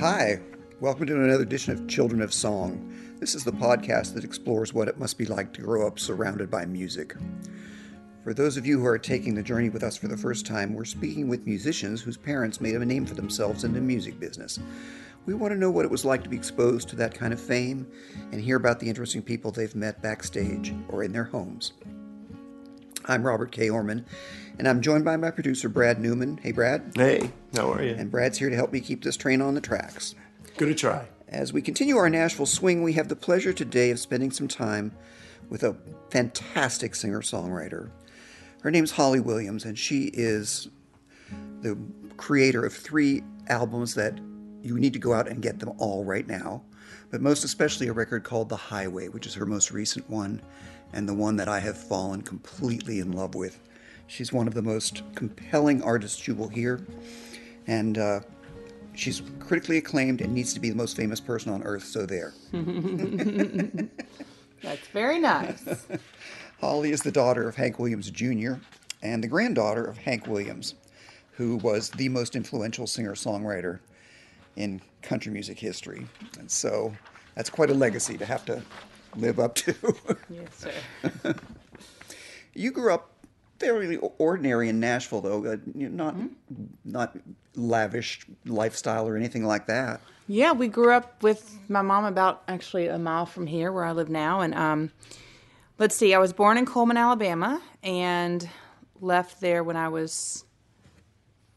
Hi, welcome to another edition of Children of Song. This is the podcast that explores what it must be like to grow up surrounded by music. For those of you who are taking the journey with us for the first time, we're speaking with musicians whose parents made a name for themselves in the music business. We want to know what it was like to be exposed to that kind of fame and hear about the interesting people they've met backstage or in their homes. I'm Robert K. Oermann, and I'm joined by my producer, Brad Newman. Hey, Brad. Hey, how are you? And Brad's here to help me keep this train on the tracks. Good to try. As we continue our Nashville swing, we have the pleasure today of spending some time with a fantastic singer songwriter. Her name's Holly Williams, and she is the creator of three albums that you need to go out and get them all right now, but most especially a record called The Highway, which is her most recent one and the one that I have fallen completely in love with. She's one of the most compelling artists you will hear, and uh, she's critically acclaimed and needs to be the most famous person on earth, so there. That's very nice. Holly is the daughter of Hank Williams Jr. and the granddaughter of Hank Williams, who was the most influential singer songwriter in country music history. And so that's quite a legacy to have to live up to. yes, sir. you grew up fairly ordinary in Nashville, though, uh, not mm-hmm. not lavish lifestyle or anything like that. Yeah, we grew up with my mom about actually a mile from here where I live now, and um, let's see, I was born in Cullman, Alabama, and left there when I was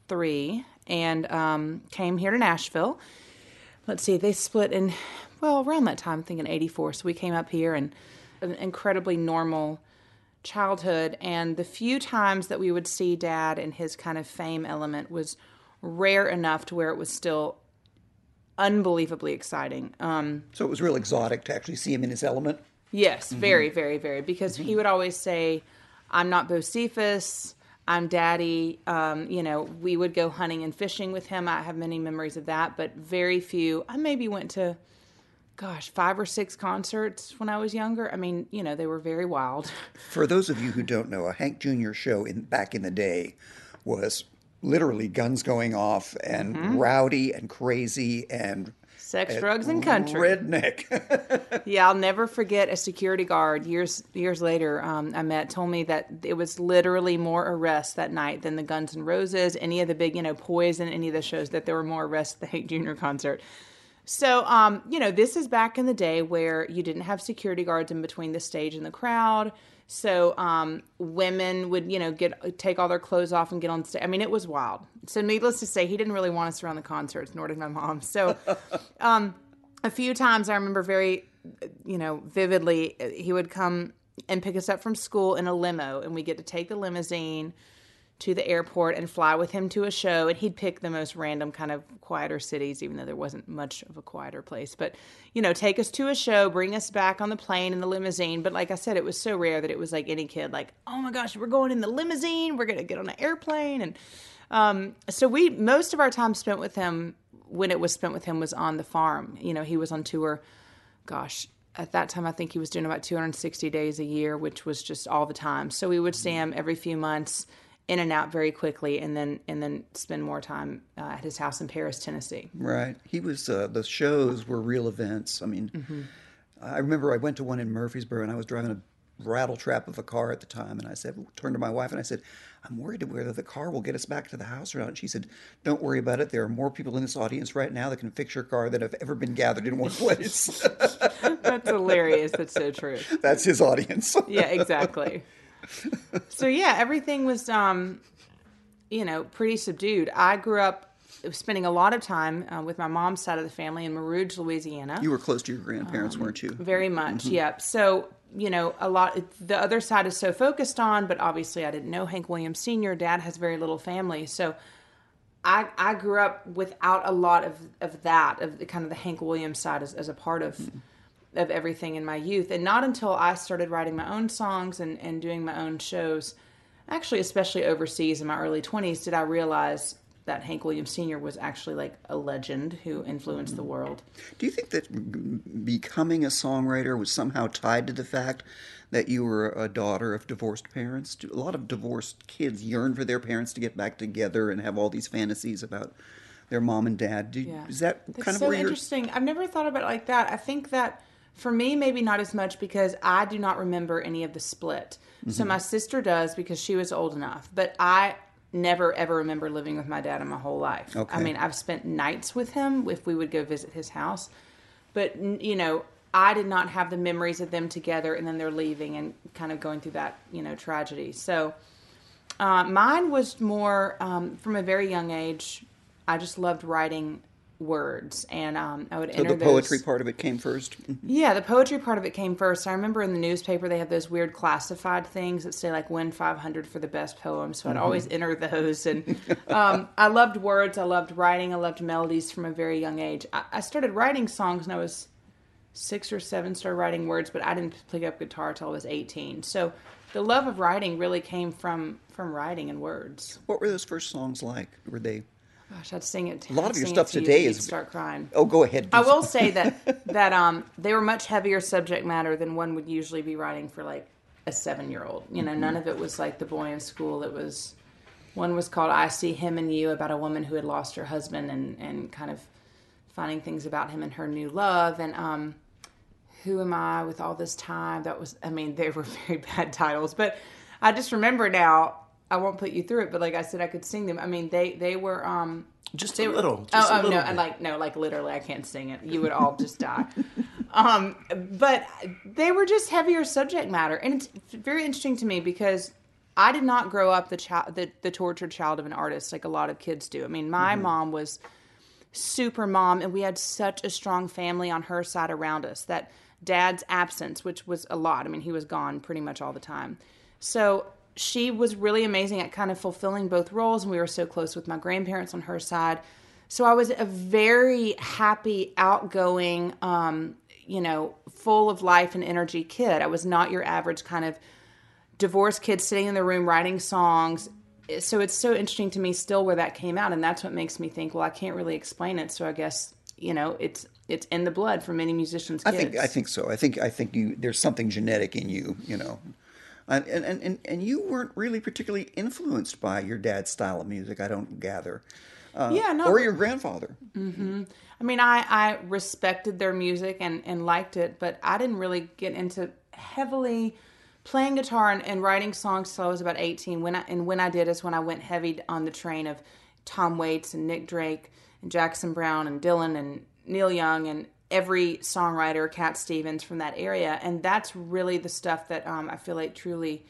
three, and um, came here to Nashville. Let's see, they split in well around that time, I think in '84. So we came up here and an incredibly normal childhood and the few times that we would see dad in his kind of fame element was rare enough to where it was still unbelievably exciting. Um, so it was real exotic to actually see him in his element. Yes, mm-hmm. very, very, very. Because mm-hmm. he would always say, "I'm not Bocephus. I'm Daddy." Um, you know, we would go hunting and fishing with him. I have many memories of that, but very few. I maybe went to, gosh, five or six concerts when I was younger. I mean, you know, they were very wild. For those of you who don't know, a Hank Jr. show in back in the day was literally guns going off and mm-hmm. rowdy and crazy and sex, drugs, and country. Redneck. yeah, I'll never forget a security guard years years later. Um, I met told me that it was literally more arrests that night than the Guns N' Roses, any of the big, you know, Poison, any of the shows. That there were more arrests at the Hank Jr. concert. So, um, you know, this is back in the day where you didn't have security guards in between the stage and the crowd. So um, women would, you know, get take all their clothes off and get on stage. I mean, it was wild. So needless to say, he didn't really want us around the concerts, nor did my mom. So um, a few times I remember very, you know, vividly, he would come and pick us up from school in a limo, and we get to take the limousine to the airport and fly with him to a show and he'd pick the most random kind of quieter cities even though there wasn't much of a quieter place. But you know take us to a show bring us back on the plane in the limousine. But like i said it was so rare that it was like any kid like oh my gosh we're going in the limousine. We're going to get on an airplane. And um, so we most of our time spent with him when it was spent with him was on the farm. You know he was on tour gosh at that time, I think he was doing about 260 days a year, which was just all the time. So we would see him every few months in and out very quickly, and then and then spend more time uh, at his house in Paris, Tennessee. Right. He was. Uh, the shows were real events. I mean, mm-hmm. I remember I went to one in Murfreesboro, and I was driving a rattle trap of a car at the time, and I said, turned to my wife, and I said, I'm worried whether the car will get us back to the house or not. And she said, Don't worry about it. There are more people in this audience right now that can fix your car than have ever been gathered in one place. That's hilarious. That's so true. That's his audience. yeah, exactly so yeah, everything was, um, you know, pretty subdued. I grew up spending a lot of time uh, with my mom's side of the family in Mer Rouge, Louisiana. You were close to your grandparents, um, weren't you? Very much, mm-hmm. yep. So you know, a lot. The other side is so focused on, but obviously, I didn't know Hank Williams Sr. Dad has very little family, so. I, I grew up without a lot of, of that, of the, kind of the Hank Williams side as, as a part of mm-hmm of everything in my youth. And not until I started writing my own songs and, and doing my own shows, actually, especially overseas in my early 20s, did I realize that Hank Williams Sr. was actually like a legend who influenced the world. Do you think that becoming a songwriter was somehow tied to the fact that you were a daughter of divorced parents? A lot of divorced kids yearn for their parents to get back together and have all these fantasies about their mom and dad. Do, Yeah. Is that That's kind of so where you're? interesting. I've never thought about it like that. I think that for me, maybe not as much because I do not remember any of the split. Mm-hmm. So my sister does because she was old enough, but I never ever remember living with my dad in my whole life. Okay. I mean, I've spent nights with him if we would go visit his house, but you know, I did not have the memories of them together and then they're leaving and kind of going through that you know tragedy. So uh, mine was more um, from a very young age. I just loved writing words, and um, I would so enter the poetry those. part of it came first. Yeah, the poetry part of it came first. I remember in the newspaper they have those weird classified things that say like win five hundred for the best poem. So I'd always enter those, and um, I loved words. I loved writing. I loved melodies from a very young age. I, I started writing songs when I was six or seven. Started writing words, but I didn't pick up guitar until I was eighteen. So the love of writing really came from from writing and words. What were those first songs like? Were they? Gosh, I'd sing it. A lot of I'd your sing stuff to you today till is- start crying. Oh, go ahead. I will say that that um they were much heavier subject matter than one would usually be writing for like a seven year old. You know, none of it was like the boy in school. It was one was called I See Him and You about a woman who had lost her husband and, and kind of finding things about him and her new love and um who am I with all this time? That was I mean, they were very bad titles, but I just remember now I won't put you through it, but like I said, I could sing them. I mean, they they were um Just they a were- little. Oh, Just a oh little no, bit. and like no, like literally, I can't sing it. You would all just die. Um, but they were just heavier subject matter, and it's very interesting to me because I did not grow up the child, the, the tortured child of an artist like a lot of kids do. I mean, my mom was super mom, and we had such a strong family on her side around us that dad's absence, which was a lot. I mean, he was gone pretty much all the time. So she was really amazing at kind of fulfilling both roles, and we were so close with my grandparents on her side. So I was a very happy, outgoing, um, you know, full of life and energy kid. I was not your average kind of divorced kid sitting in the room writing songs. So it's so interesting to me still where that came out, and that's what makes me think, well, I can't really explain it. So I guess you know it's it's in the blood for many musicians. I think I think so. I think I think you there's something genetic in you, you know. And and, and and you weren't really particularly influenced by your dad's style of music, I don't gather. Uh, yeah, no, or your grandfather. Mm-hmm. I mean, I, I respected their music and, and liked it, but I didn't really get into heavily playing guitar and, and writing songs till I was about 18. When I, and when I did is when I went heavy on the train of Tom Waits and Nick Drake and Jackson Browne and Dylan and Neil Young and every songwriter, Cat Stevens from that area. And that's really the stuff that um, I feel like truly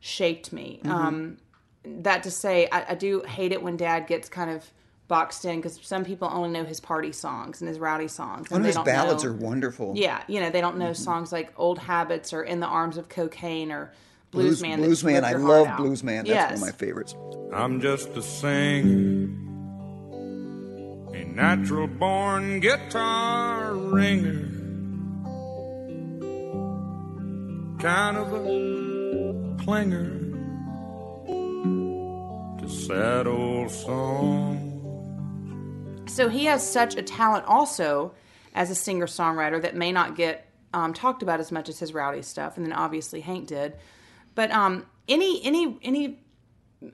shaped me. Um, that to say, I, I do hate it when Dad gets kind of boxed in because some people only know his party songs and his rowdy songs. One and his ballads know, are wonderful. Yeah, you know they don't know songs like "Old Habits" or "In the Arms of Cocaine" or "Blues, Blues, Man." Blues Man. I love heart out. Blues Man. That's yes. one of my favorites. I'm just a singer, a natural born guitar ringer, kind of a plinger to sad old songs. so he has such a talent also as a singer songwriter that may not get um, talked about as much as his rowdy stuff and then obviously hank did but um, any any any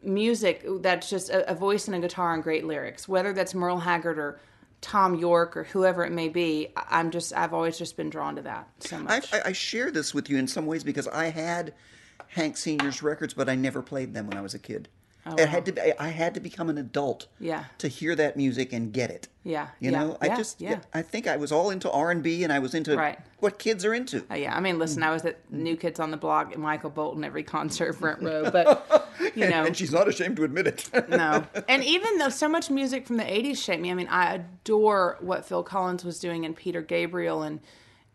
music that's just a, a voice and a guitar and great lyrics whether that's merle haggard or thom yorke or whoever it may be i'm just i've always just been drawn to that so much I, I share this with you in some ways because I had Hank Senior's records, but I never played them when I was a kid. It had to. Be, I had to become an adult. Oh, Yeah. To hear that music and get it. Yeah, You yeah, know, I yeah, just. yeah. I think I was all into R and B, and I was into Right. what kids are into. Uh, yeah, I mean, listen, I was at New Kids on the Block and Michael Bolton every concert front row, but you know, and she's not ashamed to admit it. no. And even though so much music from the '80s shaped me, I mean, I adore what Phil Collins was doing and Peter Gabriel and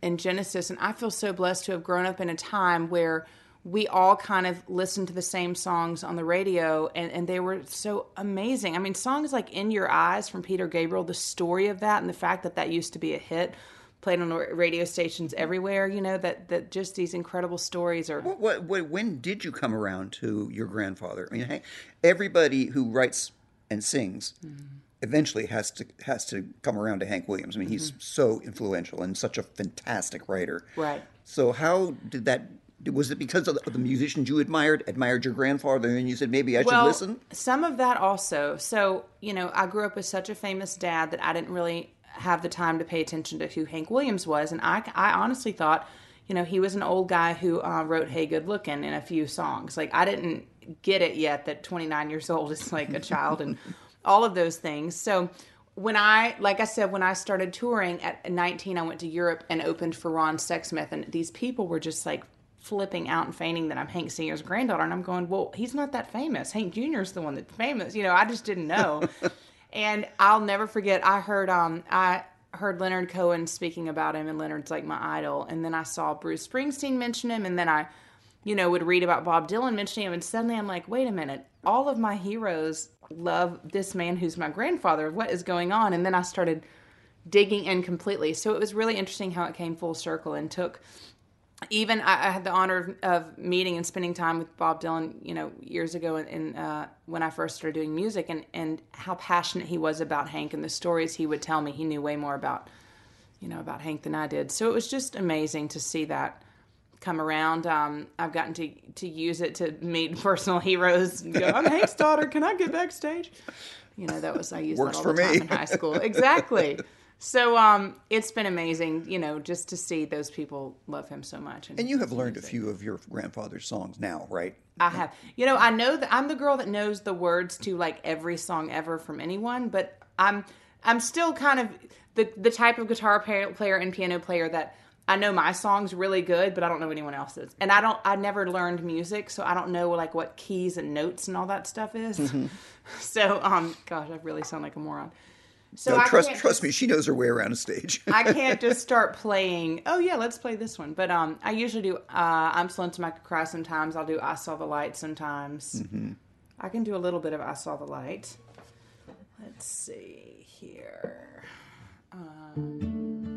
and Genesis, and I feel so blessed to have grown up in a time where we all kind of listened to the same songs on the radio and, and they were so amazing. I mean, songs like In Your Eyes from Peter Gabriel, the story of that and the fact that that used to be a hit, played on radio stations everywhere, you know, that, that just these incredible stories are. What, what, what, when did you come around to your grandfather? I mean, Hank, everybody who writes and sings mm-hmm. eventually has to has to come around to Hank Williams. I mean, he's mm-hmm. so influential and such a fantastic writer. Right. So how did that Was it because of the, of the musicians you admired, admired your grandfather, and you said maybe I should well, listen? Some of that also. So, you know, I grew up with such a famous dad that I didn't really have the time to pay attention to who Hank Williams was. And I, I honestly thought, you know, he was an old guy who uh, wrote Hey Good Looking in a few songs. Like, I didn't get it yet that 29 years old is like a child and all of those things. So, when I, like I said, when I started touring at 19, I went to Europe and opened for Ron Sexsmith. And these people were just like flipping out and fainting that I'm Hank Sr.'s granddaughter. And I'm going, well, he's not that famous. Hank Jr.'s the one that's famous. You know, I just didn't know. and I'll never forget, I heard, um, I, heard Leonard Cohen speaking about him, and Leonard's like my idol. And then I saw Bruce Springsteen mention him, and then I, you know, would read about Bob Dylan mentioning him, and suddenly I'm like, wait a minute, all of my heroes love this man who's my grandfather. What is going on? And then I started digging in completely. So it was really interesting how it came full circle and took even I, I had the honor of, of, meeting and spending time with Bob Dylan, you know, years ago, in, in uh, when I first started doing music, and and how passionate he was about Hank and the stories he would tell me. He knew way more about, you know, about Hank than I did. So it was just amazing to see that come around. Um, I've gotten to to use it to meet personal heroes. And go, I'm Hank's daughter. Can I get backstage? You know, that was I used Works that all the time me. in high school. Exactly. So um, it's been amazing, you know, just to see those people love him so much. And you have learned a few of your grandfather's songs now, right? I have. You know, I know that I'm the girl that knows the words to like every song ever from anyone, but I'm I'm still kind of the the type of guitar player and piano player that I know my songs really good, but I don't know anyone else's. And I don't I never learned music, so I don't know like what keys and notes and all that stuff is. Mm-hmm. So um gosh, I really sound like a moron. So No, trust trust just- me, she knows her way around a stage. I can't just start playing. Oh yeah, let's play this one. But um, I usually do. Uh, I'm slow to my cry. Sometimes I'll do I saw the light. Sometimes I can do a little bit of I saw the light. Let's see here. Um.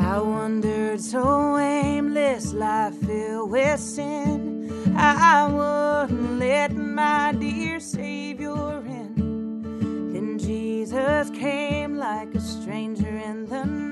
I wandered so aimless, life filled with sin. I wouldn't let my dear Savior in. Then Jesus came like a stranger in the night.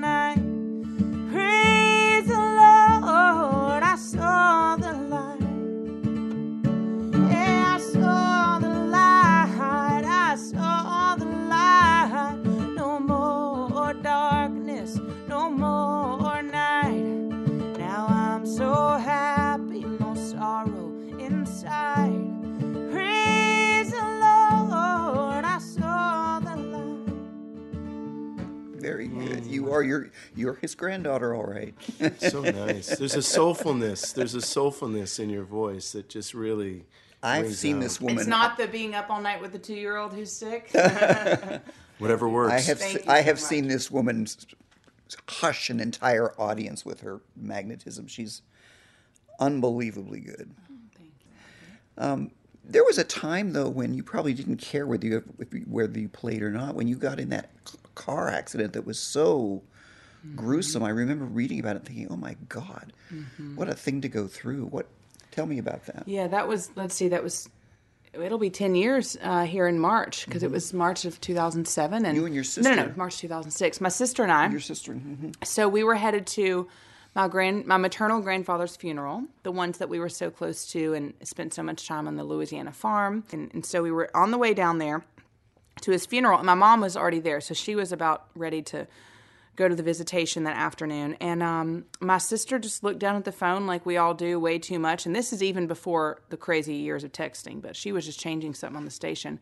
Are your you're his granddaughter, all right. so nice. There's a soulfulness. There's a soulfulness in your voice that just really. I've seen out. this woman. It's not the being up all night with the two year old who's sick. Whatever works. I have Thank se- you I so have much. seen this woman hush an entire audience with her magnetism. She's unbelievably good. Um, there was a time though when you probably didn't care whether you whether you played or not. When you got in that c- car accident that was so gruesome, I remember reading about it, thinking, "Oh my God, what a thing to go through." What? Tell me about that. Yeah, that was. Let's see, that was. It'll be ten years uh, here in March because it was March of 2007, and Mm-hmm. You and your No, no, no. March 2006. My sister and I. Your sister. mhm. So we were headed to my grand, my maternal grandfather's funeral, the ones that we were so close to and spent so much time on the Louisiana farm, and, and so we were on the way down there to his funeral, and my mom was already there, so she was about ready to go to the visitation that afternoon. And um, my sister just looked down at the phone like we all do, way too much. And this is even before the crazy years of texting, but she was just changing something on the station.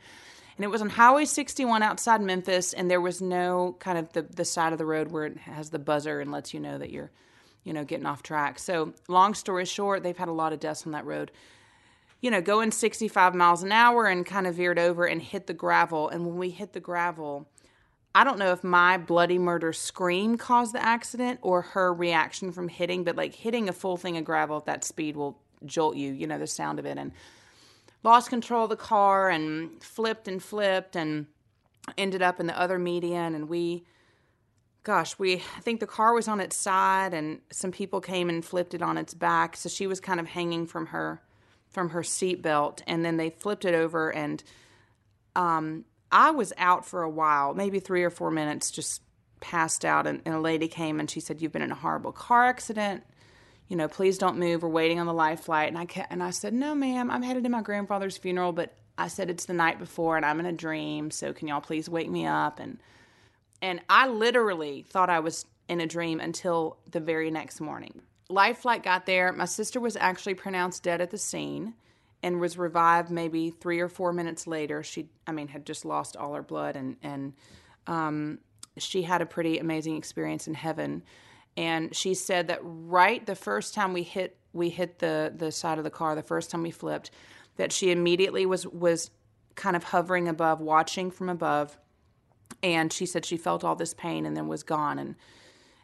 And it was on Highway 61 outside Memphis, and there was no kind of the, the side of the road where it has the buzzer and lets you know that you're, you know, getting off track. So, long story short, they've had a lot of deaths on that road you know, going 65 miles an hour and kind of veered over and hit the gravel. And when we hit the gravel, I don't know if my bloody murder scream caused the accident or her reaction from hitting, but like hitting a full thing of gravel at that speed will jolt you, you know, the sound of it. And lost control of the car and flipped and flipped and ended up in the other median. And we, gosh, we, I think the car was on its side and some people came and flipped it on its back. So she was kind of hanging from her from her seatbelt, and then they flipped it over, and um, I was out for a while, maybe three or four minutes, just passed out, and, and a lady came and she said, "You've been in a horrible car accident." You know, please don't move. We're waiting on the life flight. And I ca- and I said, no, ma'am, I'm headed to my grandfather's funeral, but I said it's the night before and I'm in a dream. So can y'all please wake me up? And and I literally thought I was in a dream until the very next morning. Life flight got there. My sister was actually pronounced dead at the scene and was revived maybe three or four minutes later. She, I mean, had just lost all her blood and and um, she had a pretty amazing experience in heaven. And she said that right the first time we hit we hit the the side of the car, the first time we flipped, that she immediately was was kind of hovering above, watching from above, and she said she felt all this pain and then was gone. And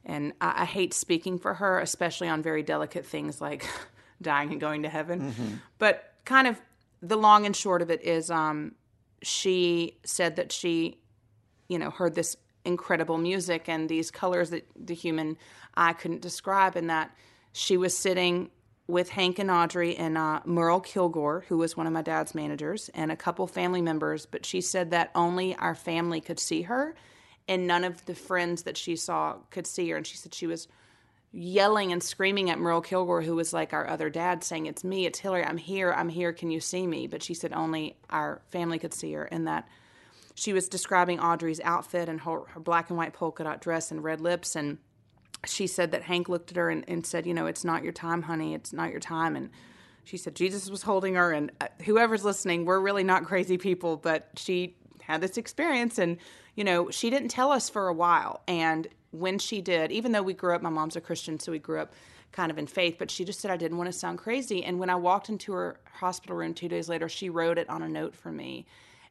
and I, I hate speaking for her, especially on very delicate things like dying and going to heaven. But kind of the long and short of it is, um, she said that she, you know, heard this incredible music and these colors that the human eye couldn't describe, and that she was sitting with Hank and Audrey and uh, Merle Kilgore, who was one of my dad's managers, and a couple family members. But she said that only our family could see her, and none of the friends that she saw could see her. And she said she was yelling and screaming at Merle Kilgore, who was like our other dad, saying, It's me, it's Hilary, I'm here, I'm here, can you see me? But she said only our family could see her, and that she was describing Audrey's outfit and her, her black and white polka dot dress and red lips. And she said that Hank looked at her and, and said, You know, it's not your time, honey, it's not your time. And she said Jesus was holding her, and uh, whoever's listening, we're really not crazy people, but she had this experience, and you know, she didn't tell us for a while. And when she did, even though we grew up, my mom's a Christian, so we grew up kind of in faith, but she just said I didn't want to sound crazy. And when I walked into her hospital room two days later, she wrote it on a note for me.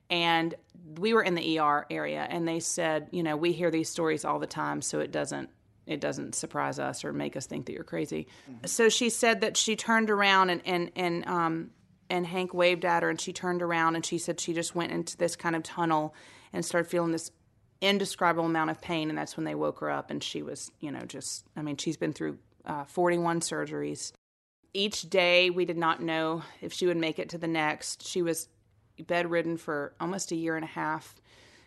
And we were in the ER area, and they said, you know, we hear these stories all the time, so it doesn't it doesn't surprise us or make us think that you're crazy. So she said that she turned around and and and um and Hank waved at her and she turned around and she said she just went into this kind of tunnel and started feeling this indescribable amount of pain and that's when they woke her up and she was, you know, just I mean, she's been through uh, 41 surgeries. Each day we did not know if she would make it to the next. She was bedridden for almost a year and a half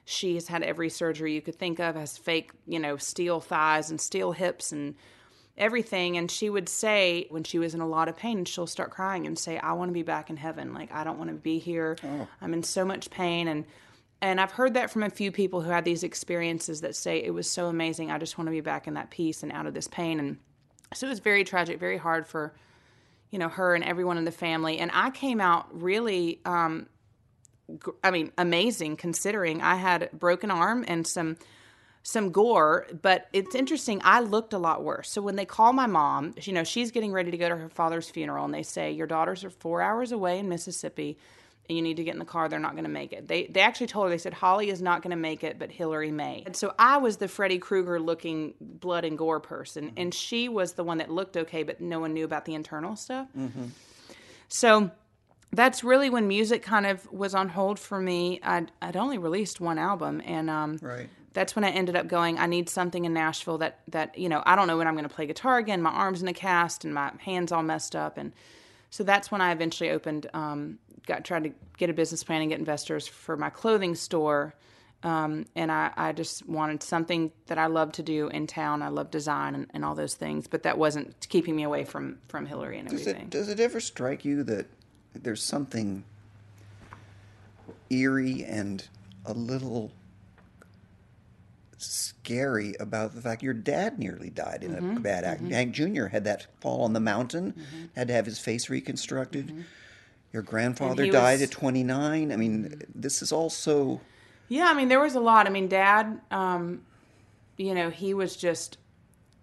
she has had every surgery you could think of, has fake, you know, steel thighs and steel hips and everything. And she would say when she was in a lot of pain, she'll start crying and say, I want to be back in heaven. Like, I don't want to be here. I'm in so much pain. And and I've heard that from a few people who had these experiences that say it was so amazing. I just want to be back in that peace and out of this pain. And so it was very tragic, very hard for, you know, her and everyone in the family. And I came out really um, I mean, amazing considering I had a broken arm and some some gore, but it's interesting. I looked a lot worse. So when they call my mom, you know, she's getting ready to go to her father's funeral, and they say your daughters are four hours away in Mississippi, and you need to get in the car. They're not going to make it. They they actually told her they said Holly is not going to make it, but Hilary may. And so I was the Freddy Krueger looking blood and gore person, and she was the one that looked okay, but no one knew about the internal stuff. So that's really when music kind of was on hold for me. I'd, I'd only released one album, and um, Right. that's when I ended up going. I need something in Nashville that that you know I don't know when I'm going to play guitar again. My arms in a cast and my hands all messed up, and so that's when I eventually opened. Um, got tried to get a business plan and get investors for my clothing store. Um, and I, I just wanted something that I love to do in town. I love design and, and all those things, but that wasn't keeping me away from from Hilary and Does everything. it does it ever strike you that there's something eerie and a little scary about the fact your dad nearly died in Mm-hmm. a bad accident. Hank Jr. had that fall on the mountain, had to have his face reconstructed. Your grandfather Mm-hmm. he died was- at 29. I mean, this is also Yeah, I mean, there was a lot. I mean, Dad, um, you know, he was just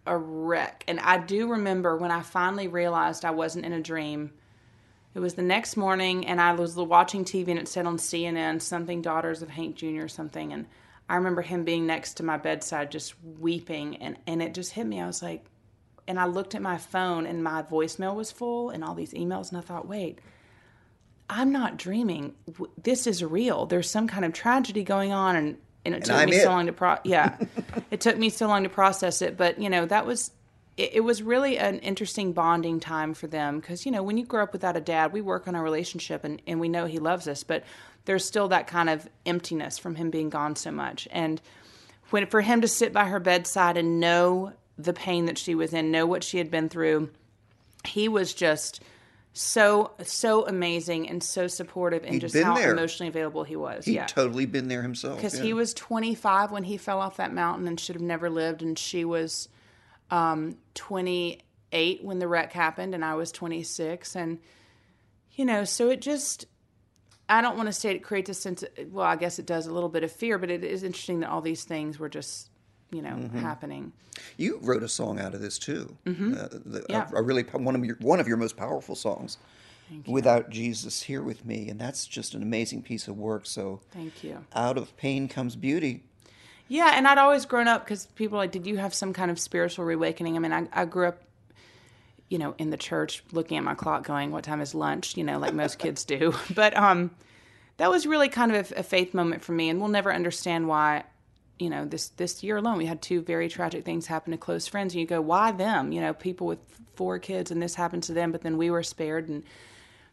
a wreck. And I do remember when I finally realized I wasn't in a dream. It was the next morning, and I was watching TV, and it said on CNN something "Daughters of Hank Jr." or something, and I remember him being next to my bedside, just weeping, and and it just hit me. I was like, and I looked at my phone, and my voicemail was full, and all these emails, and I thought, wait, I'm not dreaming. This is real. There's some kind of tragedy going on, and and it took I'm me it. so long to pro. Yeah, it took me so long to process it. But you know, that was it, it was really an interesting bonding time for them because you know when you grow up without a dad, we work on our relationship and and we know he loves us, but there's still that kind of emptiness from him being gone so much. And when for him to sit by her bedside and know the pain that she was in, know what she had been through, he was just so so amazing and so supportive and He'd just how there. emotionally available he was. He'd yeah. totally been there himself. because yeah. he was 25 when he fell off that mountain and should have never lived and she was um, 28 when the wreck happened and i was 26 and you know so it just i don't want to say it creates a sense of, well i guess it does a little bit of fear but it is interesting that all these things were just you know Mm-hmm. happening You wrote a song out of this too. Mm-hmm. Uh, the, Yeah. a, a really one of your one of your most powerful songs. Without Jesus here with me, and that's just an amazing piece of work. So, thank you out of pain comes beauty. Yeah, and I'd always grown up because people are like, did you have some kind of spiritual awakening? I mean, I, I grew up, you know, in the church, looking at my clock, going, "What time is lunch?" You know, like most kids do. But um, that was really kind of a, a faith moment for me, and we'll never understand why. You know, this this year alone, we had two very tragic things happen to close friends, and you go, "Why them?" You know, people with four kids, and this happened to them, but then we were spared, and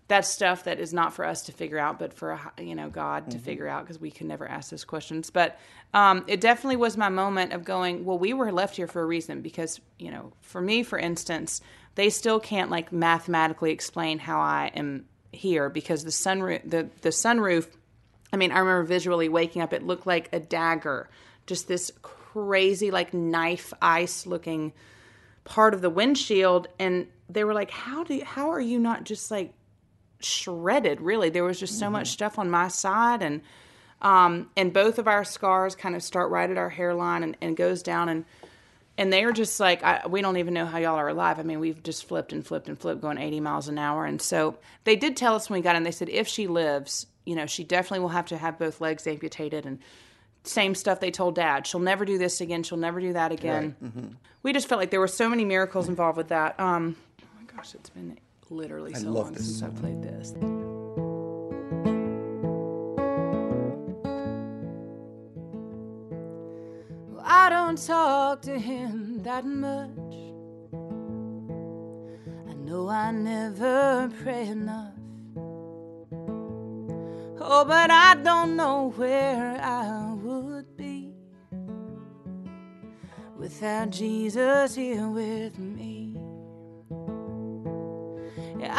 that's stuff that is not for us to figure out, but for you know God to figure out because we can never ask those questions. But um, it definitely was my moment of going. Well, we were left here for a reason because you know, for me, for instance, they still can't like mathematically explain how I am here because the sunroof, the the sunroof. I mean, I remember visually waking up. It looked like a dagger, just this crazy like knife ice looking part of the windshield and they were like how do you, how are you not just like shredded really. There was just so much stuff on my side and um and both of our scars kind of start right at our hairline and, and goes down and and they're just like I, we don't even know how y'all are alive. I mean we've just flipped and flipped and flipped going 80 miles an hour and so they did tell us when we got in they said if she lives you know she definitely will have to have both legs amputated and same stuff they told dad. She'll never do this again. She'll never do that again. We just felt like there were so many miracles involved with that. Um oh my gosh it's been literally so long this since i played this Well, I don't talk to him that much. I know I never pray enough. Oh, but I don't know where I would be without Jesus here with me.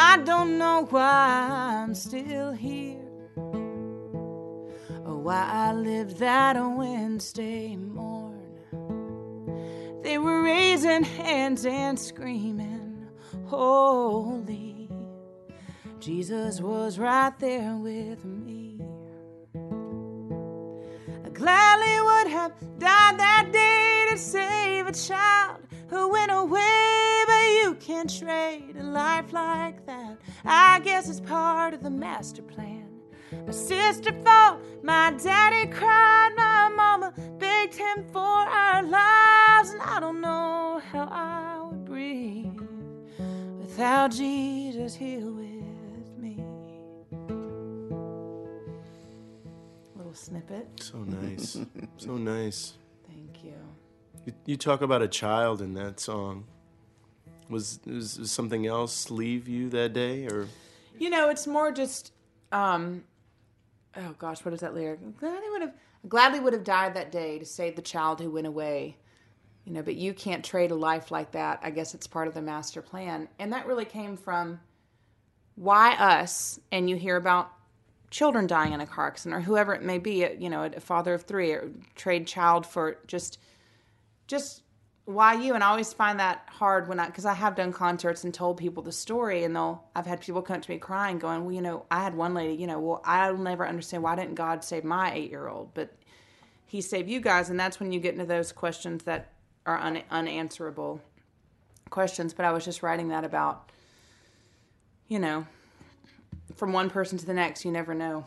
I don't know why I'm still here or why I lived that Wednesday morn. They were raising hands and screaming, Holy. Jesus was right there with me. I gladly would have died that day to save a child who went away, but you can't trade a life like that. I guess it's part of the master plan. My sister fought, my daddy cried, my mama begged him for our lives, and I don't know how I would breathe without Jesus here with me. Little snippet. So nice. so nice. You, you talk about a child in that song. Was, was, was something else leave you that day, or You know, it's more just, um, oh gosh, what is that lyric? Gladly would have, gladly would have died that day to save the child who went away. You know, but you can't trade a life like that. I guess it's part of the master plan, and that really came from why us. And you hear about children dying in a car accident or whoever it may be. You know, a father of three or trade child for just just why you? And i always find that hard when i because i have done concerts and told people the story and they'll i've had people come to me crying going well you know i had one lady you know well i'll never understand why didn't god save my eight year old but he saved you guys. And that's when you get into those questions that are un- unanswerable questions. But i was just writing that about you know from one person to the next you never know.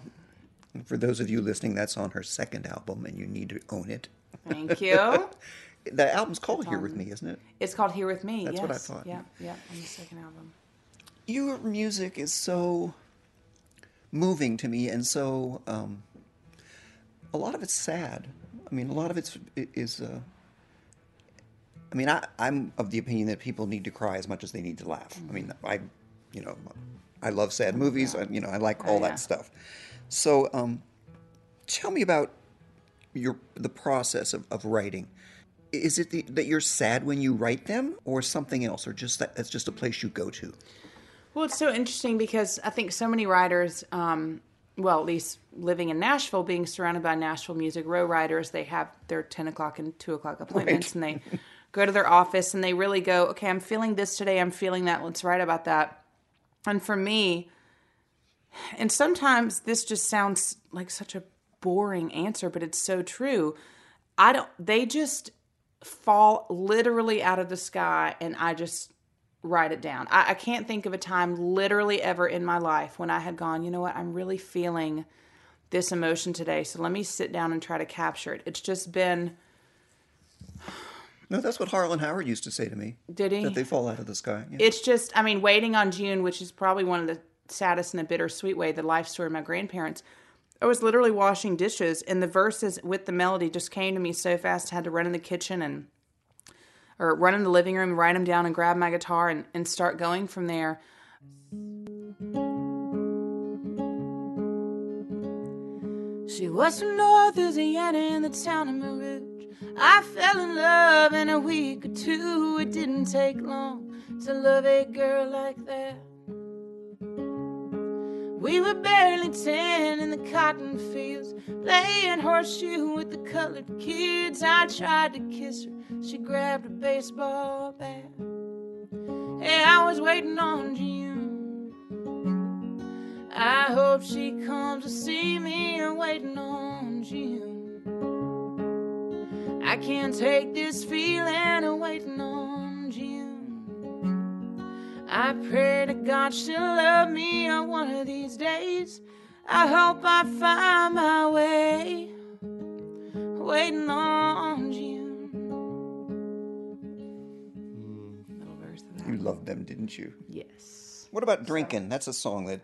For those of you listening, that's on her second album, and you need to own it. thank you The album's called Here With Me, isn't it? it's called here with me That's yes what I thought. yeah yeah on the second album Your music is so moving to me, and so um, a lot of it's sad. I mean, a lot of it's is. Uh, I mean, I, I'm of the opinion that people need to cry as much as they need to laugh. I mean, I, you know, I love sad movies. I, you know, I like all Oh, yeah. that stuff. So, um, tell me about your the process of, of writing. Is it the, that you're sad when you write them, or something else, or just that that's just a place you go to? Well, it's so interesting because I think so many writers, um, well, at least living in Nashville, being surrounded by Nashville Music Row writers, they have their 10 o'clock and 2 o'clock appointments and they go to their office and they really go, okay, I'm feeling this today, I'm feeling that, let's write about that. And for me, and sometimes this just sounds like such a boring answer, but it's so true. I don't, they just fall literally out of the sky and I just write it down. I, I can't think of a time literally ever in my life when I had gone, you know what, I'm really feeling this emotion today. So let me sit down and try to capture it. It's just been, No, that's what Harlan Howard used to say to me. Did he? That they fall out of the sky. Yeah. it's just, I mean, waiting on June, which is probably one of the saddest in a bittersweet way, the life story of my grandparents. I was literally washing dishes, and the verses with the melody just came to me so fast. I had to run in the kitchen and, or run in the living room, write them down, and grab my guitar and, and start going from there. She was from North Louisiana in the town of Mer Rouge. I fell in love in a week or two. It didn't take long to love a girl like that. We were barely ten in the cotton fields, playing horseshoe with the colored kids. I tried to kiss her, she grabbed a baseball bat. Hey, I was waiting on June. I hope she comes to see me. I'm waiting on June. I can't take this feeling. I'm waiting on. I pray to God she'll love me on one of these days. I hope I find my way. Waiting on you. Little verse of that. you loved them, didn't you? Yes. What about drinking? That's a song that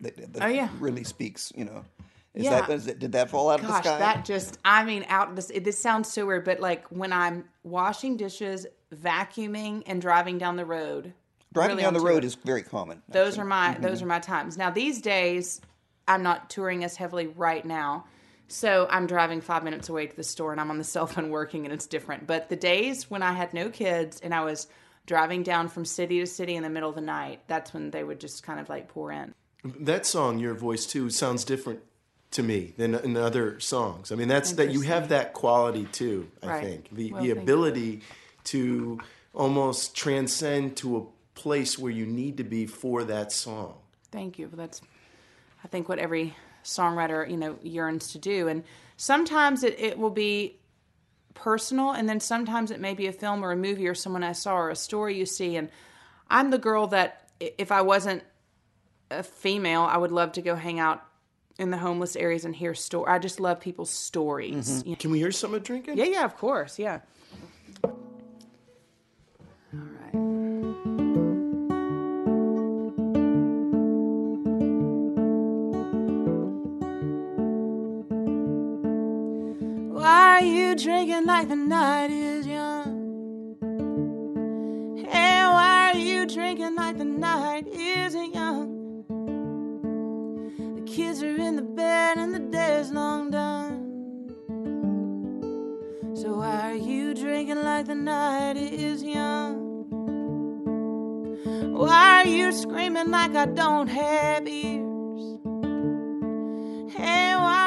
that, that Oh, yeah. really speaks. You know, is Yeah. that is it, did that fall out of the Gosh, sky? that just, I mean, out this, this sounds so weird, but like when I'm washing dishes, vacuuming, and driving down the road. Driving really down the onto road it. is very common. those actually. are my Mm-hmm. those are my times now these days i'm not touring as heavily right now so i'm driving five minutes away to the store and i'm on the cell phone working and it's different but the days when i had no kids and i was driving down from city to city in the middle of the night that's when they would just kind of like pour in That song, your voice too, sounds different to me than in other songs. I mean, that's that you have that quality too. I Right. think the Well, the thank you. ability to almost transcend to a place where you need to be for that song. thank you. That's i think what every songwriter you know yearns to do. And sometimes it, it will be personal and then sometimes it may be a film or a movie or someone i saw or a story you see. And i'm the girl that if i wasn't a female i would love to go hang out in the homeless areas and hear story i just love people's stories. Mm-hmm. You know? Can we hear some of drinking? yeah yeah of course. Yeah. All right you drinking like the night is young? Hey, why are you drinking like the night isn't young? The kids are in the bed and the day's long done. So why are you drinking like the night is young? Why are you screaming like I don't have ears? Hey, why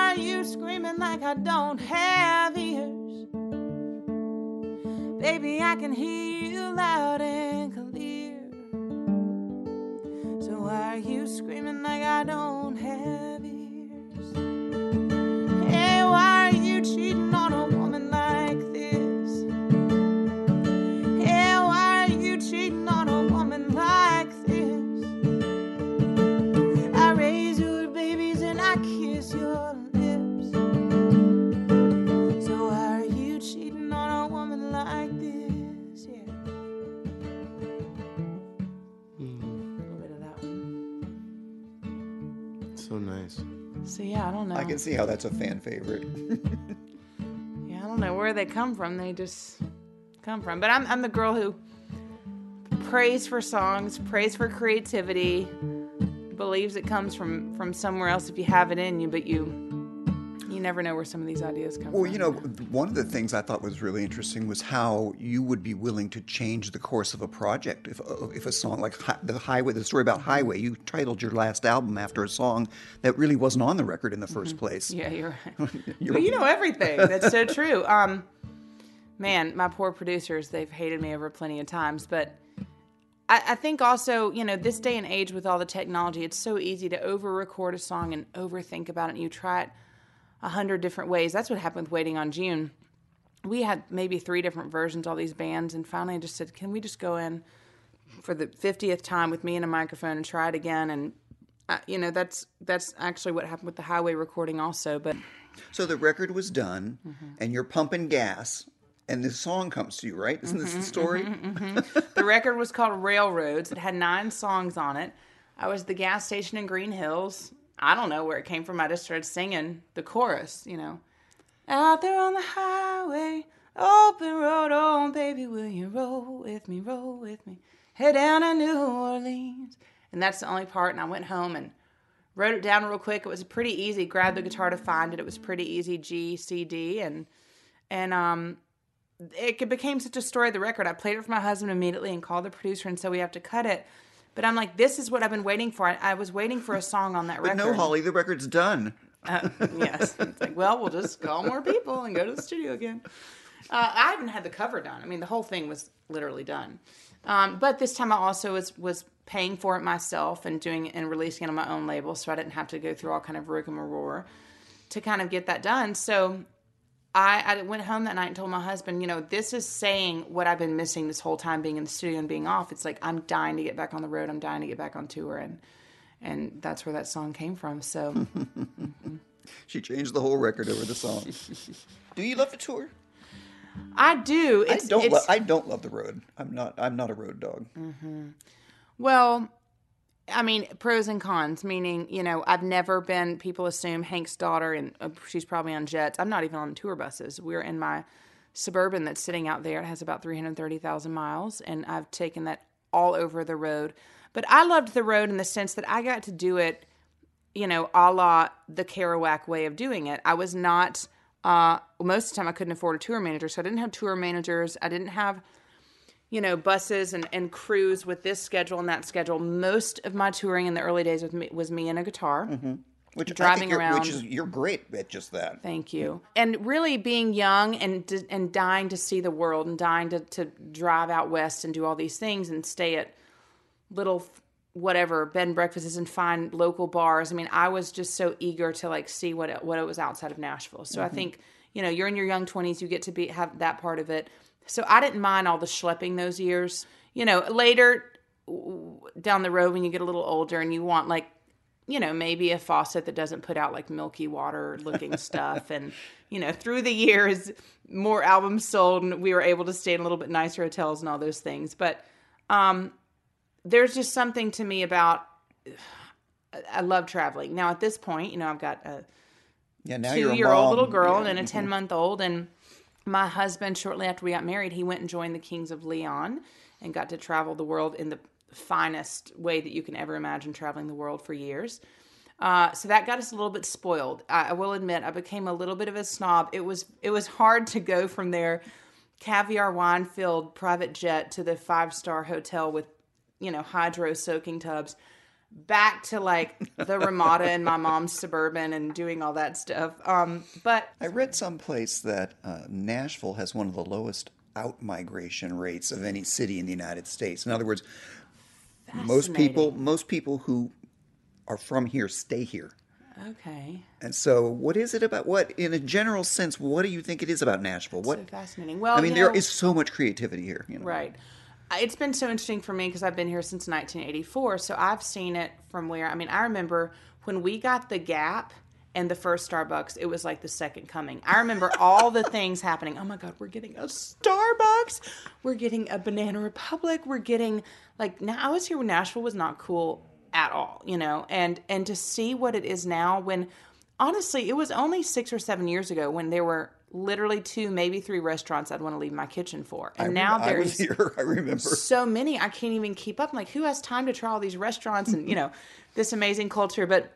like I don't have ears? Baby, I can hear you loud and clear. So why are you screaming like I don't I can see how that's a fan favorite. Yeah, I don't know where they come from. They just come from. But I'm I'm the girl who prays for songs, prays for creativity, believes it comes from from somewhere else if you have it in you, but you you never know where some of these ideas come Well, from. Well, you know, one of the things I thought was really interesting was how you would be willing to change the course of a project. If, uh, if a song like the Highway, the story about Highway, you titled your last album after a song that really wasn't on the record in the 1st place. Yeah, you're right. well, you know everything. That's so true. Um, man, my poor producers, they've hated me over plenty of times. But I, I think also, you know, this day and age with all the technology, it's so easy to over record a song and overthink about it. And you try it a hundred different ways. That's what happened with Waiting on June. We had maybe three different versions, all these bands. And finally I just said, can we just go in for the 50th time with me and a microphone and try it again? And, uh, you know, that's that's actually what happened with the highway recording also. But So the record was done, Mm-hmm. and you're pumping gas, and this song comes to you, right? Isn't this the story? The record was called Railroads. It had nine songs on it. I was at the gas station in Green Hills. I don't know where it came from. I just started singing the chorus, you know. Out there on the highway, open road, oh baby, will you roll with me, roll with me? Head down to New Orleans. And that's the only part. And I went home and wrote it down real quick. It was pretty easy. Grabbed the guitar to find it. It was pretty easy. G, C, D, and and um, it became such a story of the record. I played it for my husband immediately and called the producer and said we have to cut it. But I'm like, this is what I've been waiting for. I, I was waiting for a song on that But record. no, Holly, the record's done. Uh, yes. It's like, well, we'll just call more people and go to the studio again. Uh, I haven't had the cover done. I mean, the whole thing was literally done. Um, but this time I also was was paying for it myself and doing and releasing it on my own label, so I didn't have to go through all kind of rigmarole to kind of get that done. So I, I went home that night and told my husband, you know, this is saying what I've been missing this whole time being in the studio and being off. It's like I'm dying to get back on the road. I'm dying to get back on tour, and and that's where that song came from. So. She changed the whole record over the song. Do you love to tour? I do. It's, I don't. Lo- I don't love the road. I'm not. I'm not a road dog. Mm-hmm. well, I mean, pros and cons. Meaning, you know, I've never been. People assume Hank's daughter, and uh, she's probably on jets. I'm not even on tour buses. We're in my suburban that's sitting out there. It has about 330,000 miles, and I've taken that all over the road. But I loved the road in the sense that I got to do it, you know, a la the Kerouac way of doing it. I was not. Uh, most of the time, I couldn't afford a tour manager, so I didn't have tour managers. I didn't have you know, buses and, and crews with this schedule and that schedule. Most of my touring in the early days with me was me and a guitar. Mm-hmm. Which Driving around. Which is you're great at just that. Thank you. And really being young and and dying to see the world and dying to, to drive out west and do all these things and stay at little whatever bed and breakfasts and find local bars. I mean, I was just so eager to like see what it, what it was outside of Nashville. So I mm-hmm. think you know you're in your young 20s, you get to be have that part of it. So I didn't mind all the schlepping those years. You know, later down the road when you get a little older and you want like you know, maybe a faucet that doesn't put out like milky water looking stuff. And, you know, through the years, more albums sold and we were able to stay in a little bit nicer hotels and all those things. But um, there's just something to me about, I love traveling. Now, at this point, you know, I've got a Yeah. Two year old little girl Yeah. and a 10 month old. And my husband, shortly after we got married, he went and joined the Kings of Leon and got to travel the world in the finest way that you can ever imagine traveling the world for years. Uh, so that got us a little bit spoiled. I, I will admit, I became a little bit of a snob. It was it was hard to go from there, caviar wine filled private jet to the five star hotel with, you know, hydro soaking tubs, back to like the Ramada and my mom's suburban and doing all that stuff. Um, but I read someplace that uh, Nashville has one of the lowest out migration rates of any city in the United States. In other words, most people most people who are from here stay here. okay, And so, what is it about what, in a general sense, what do you think it is about Nashville? What so fascinating. Well, I mean, there know- is so much creativity here. You know? Right. It's been so interesting for me because I've been here since 1984. So I've seen it from where, I mean, I remember when we got the Gap and the first Starbucks, it was like the second coming. I remember all the things happening. Oh my God, we're getting a Starbucks. We're getting a Banana Republic. We're getting, like, now I was here when Nashville was not cool at all, you know, and, and to see what it is now when, honestly, it was only six or seven years ago when there were literally two, maybe three restaurants I'd want to leave my kitchen for. And I now I there's here. I remember. so many I can't even keep up. I'm like, who has time to try all these restaurants and you know this amazing culture? But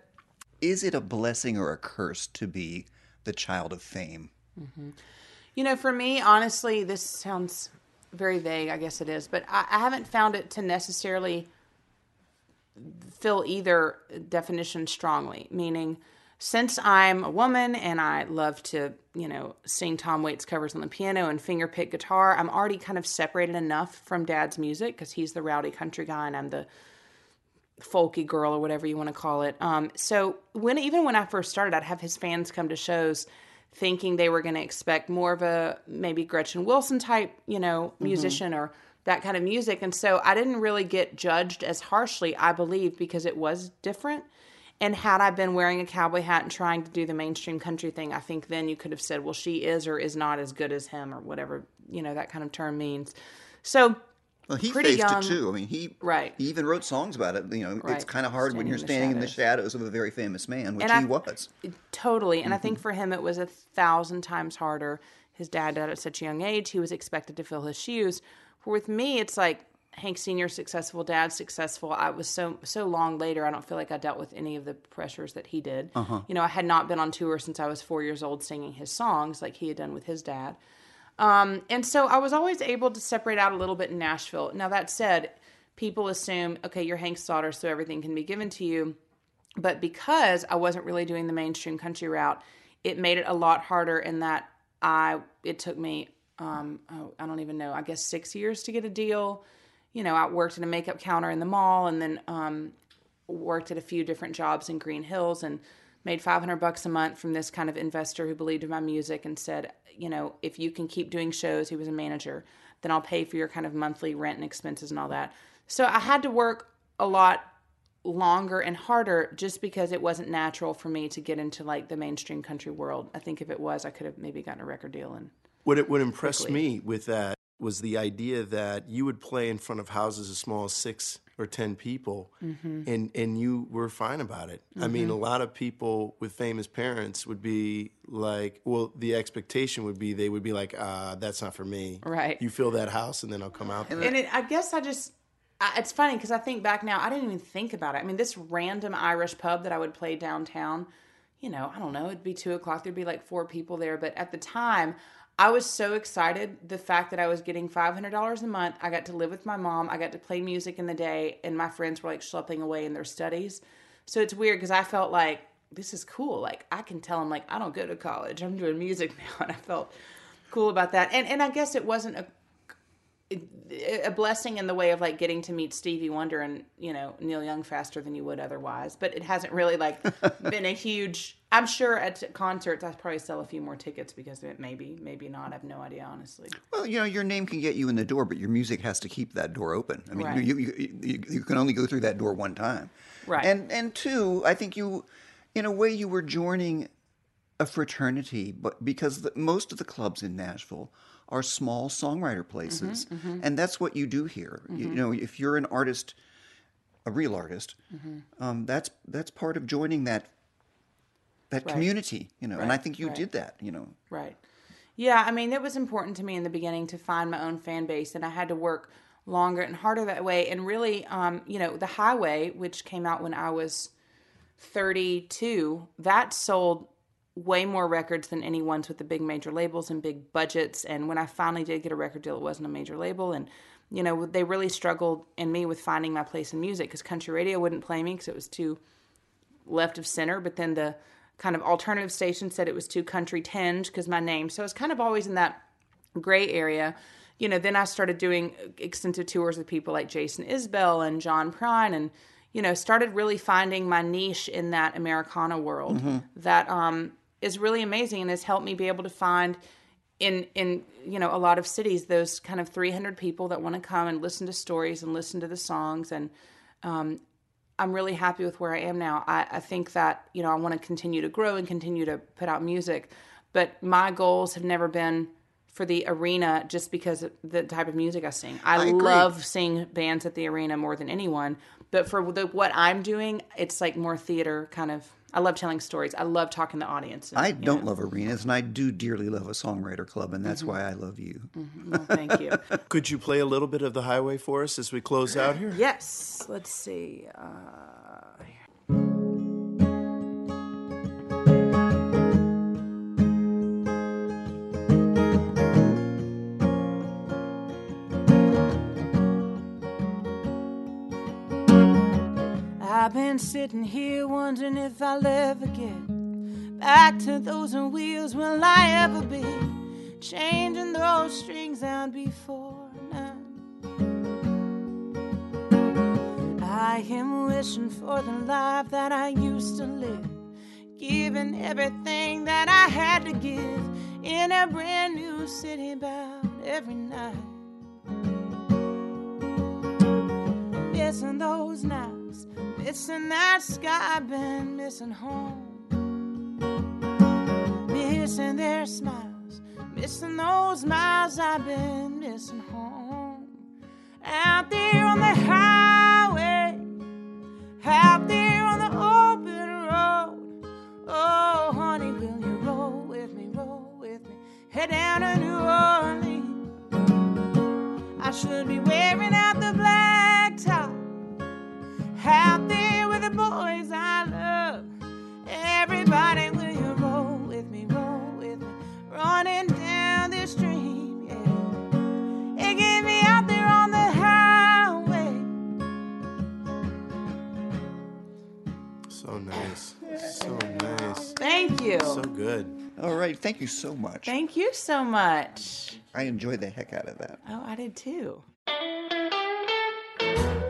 Is it a blessing or a curse to be the child of fame? Mm-hmm. You know, for me, honestly, this sounds very vague. I guess it is, but I, I haven't found it to necessarily fill either definition strongly. Meaning, since I'm a woman and I love to, you know, sing Tom Waits covers on the piano and fingerpick guitar, I'm already kind of separated enough from Dad's music because he's the rowdy country guy and I'm the folky girl or whatever you want to call it. Um, so when even when I first started, I'd have his fans come to shows thinking they were going to expect more of a maybe Gretchen Wilson type, you know, musician or that kind of music. And so I didn't really get judged as harshly, I believe, because it was different. And had I been wearing a cowboy hat and trying to do the mainstream country thing, I think then you could have said, well, she is or is not as good as him or whatever, you know, that kind of term means. So Well, he faced young. it too. I mean, he Right. He even wrote songs about it. You know, it's kind of hard when you're in the standing in the shadows. of a very famous man, which he was. Totally. And I mm-hmm. think for him, it was a thousand times harder. His dad died at such a young age. He was expected to fill his shoes. For with me, it's like Hank Sr. successful, dad successful. I was so so long later. I don't feel like I dealt with any of the pressures that he did. You know, I had not been on tour since I was four years old singing his songs like he had done with his dad. Um, and so I was always able to separate out a little bit in Nashville. Now that said, people assume, okay, you're Hank's daughter, so everything can be given to you. But because I wasn't really doing the mainstream country route, it made it a lot harder in that I it took me um, oh, I don't even know, I guess six years to get a deal. You know, I worked at a makeup counter in the mall and then um, worked at a few different jobs in Green Hills and made 500 bucks a month from this kind of investor who believed in my music and said, you know, if you can keep doing shows, he was a manager, then I'll pay for your kind of monthly rent and expenses and all that. So I had to work a lot longer and harder just because it wasn't natural for me to get into like the mainstream country world. I think if it was, I could have maybe gotten a record deal and What it, what impressed Quickly. me with that was the idea that you would play in front of houses as small as six or ten people, Mm-hmm. and and you were fine about it. I mean, a lot of people with famous parents would be like, well, the expectation would be they would be like, uh, that's not for me. Right. You fill that house, and then I'll come out. there. And it, I guess I just, I, it's funny because I think back now, I didn't even think about it. I mean, this random Irish pub that I would play downtown, you know, I don't know, it'd be two o'clock, there'd be like four people there. But at the time, I was so excited. The fact that I was getting $500 a month, I got to live with my mom, I got to play music in the day, and my friends were like schlepping away in their studies. So it's weird because I felt like, this is cool. Like, I can tell them, like, I don't go to college, I'm doing music now. And I felt cool about that. And, and I guess it wasn't a a blessing in the way of like getting to meet Stevie Wonder and you know Neil Young faster than you would otherwise. But it hasn't really like been a huge. I'm sure at concerts I probably sell a few more tickets because of it. Maybe, maybe not. I have no idea honestly. Well, you know, your name can get you in the door, but your music has to keep that door open. I mean, Right. you, you, you you can only go through that door one time. Right. And and two, I think you, in a way, you were joining a fraternity, but because the, most of the clubs in Nashville are small songwriter places, Mm-hmm, and that's what you do here. You, you know, if you're an artist, a real artist, Mm-hmm. um, that's that's part of joining that that Right. community. You know, and I think you right. did that. You know. Right. Yeah, I mean, it was important to me in the beginning to find my own fan base, and I had to work longer and harder that way. And really, um, you know, The Highway, which came out when I was 32, that sold way more records than any ones with the big major labels and big budgets. And when I finally did get a record deal, it wasn't a major label. And, you know, they really struggled in me with finding my place in music because country radio wouldn't play me because it was too left of center, but then the kind of alternative station said it was too country tinge because my name. So it's kind of always in that gray area. You know, then I started doing extensive tours with people like Jason Isbell and John Prine and, you know, started really finding my niche in that Americana world that um, is really amazing and has helped me be able to find in in you know a lot of cities those kind of 300 people that want to come and listen to stories and listen to the songs and I'm really happy with where I am now. I, I think that, you know, I want to continue to grow and continue to put out music. But my goals have never been for the arena just because of the type of music I sing. I, I love seeing bands at the arena more than anyone. But for the, what I'm doing, it's like more theater kind of. I love telling stories. I love talking to the audience. and, I don't know. love arenas, and I do dearly love a songwriter club, and Mm-hmm. that's why I love you. Well, thank you. Could you play a little bit of the highway for us as we close out here? yes. Let's see. Uh, I've been sitting here wondering if I'll ever get back to those wheels. Will I ever be changing those strings out before now? I am wishing for the life that I used to live, giving everything that I had to give in a brand new city about every night. Missing those nights, missing that sky, I've been missing home. Missing their smiles, missing those miles I've been missing home. Out there on the highway, out there on the open road. Oh, honey, will you roll with me, roll with me, head down to New Orleans? I should be wearing out out there with the boys I love. Everybody, will you roll with me, roll with me, running down this stream? Yeah, it get me out there on the highway. So nice. So nice. Thank you. So good. All right. Thank you so much. Thank you so much. I enjoyed the heck out of that. Oh, I did too.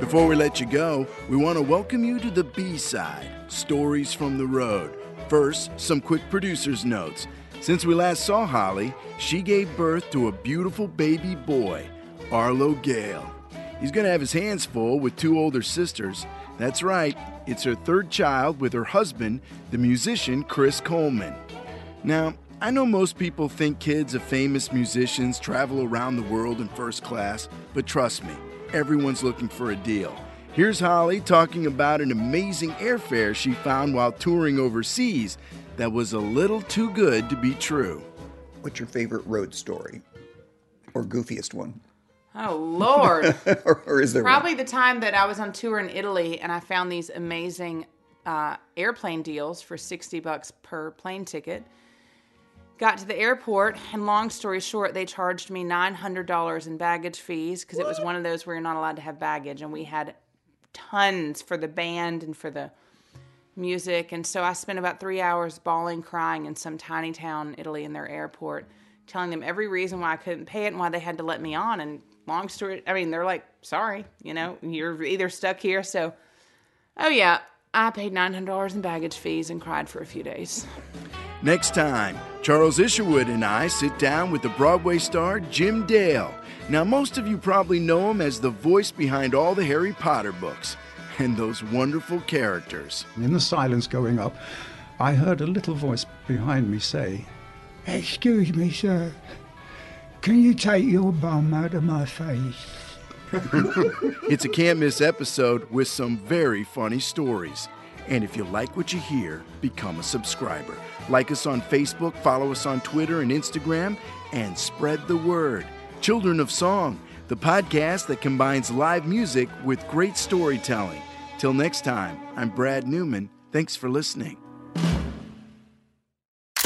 Before we let you go, we want to welcome you to the B side Stories from the Road. First, some quick producer's notes. Since we last saw Holly, she gave birth to a beautiful baby boy, Arlo Gale. He's going to have his hands full with two older sisters. That's right, it's her third child with her husband, the musician Chris Coleman. Now, I know most people think kids of famous musicians travel around the world in first class, but trust me, everyone's looking for a deal. Here's Holly talking about an amazing airfare she found while touring overseas that was a little too good to be true. What's your favorite road story? Or goofiest one? Oh Lord. or, or is there one? Probably the time that I was on tour in Italy and I found these amazing uh, airplane deals for 60 bucks per plane ticket. Got to the airport, and long story short, they charged me $900 in baggage fees because it was one of those where you're not allowed to have baggage. And we had tons for the band and for the music. And so I spent about three hours bawling, crying in some tiny town in Italy in their airport, telling them every reason why I couldn't pay it and why they had to let me on. And long story, I mean, they're like, sorry, you know, you're either stuck here. So, oh yeah, I paid $900 in baggage fees and cried for a few days. Next time, Charles Isherwood and I sit down with the Broadway star Jim Dale. Now, most of you probably know him as the voice behind all the Harry Potter books and those wonderful characters. In the silence going up, I heard a little voice behind me say, Excuse me, sir. Can you take your bum out of my face? It's a can't miss episode with some very funny stories. And if you like what you hear, become a subscriber. Like us on Facebook, follow us on Twitter and Instagram, and spread the word. Children of Song, the podcast that combines live music with great storytelling. Till next time, I'm Brad Newman. Thanks for listening.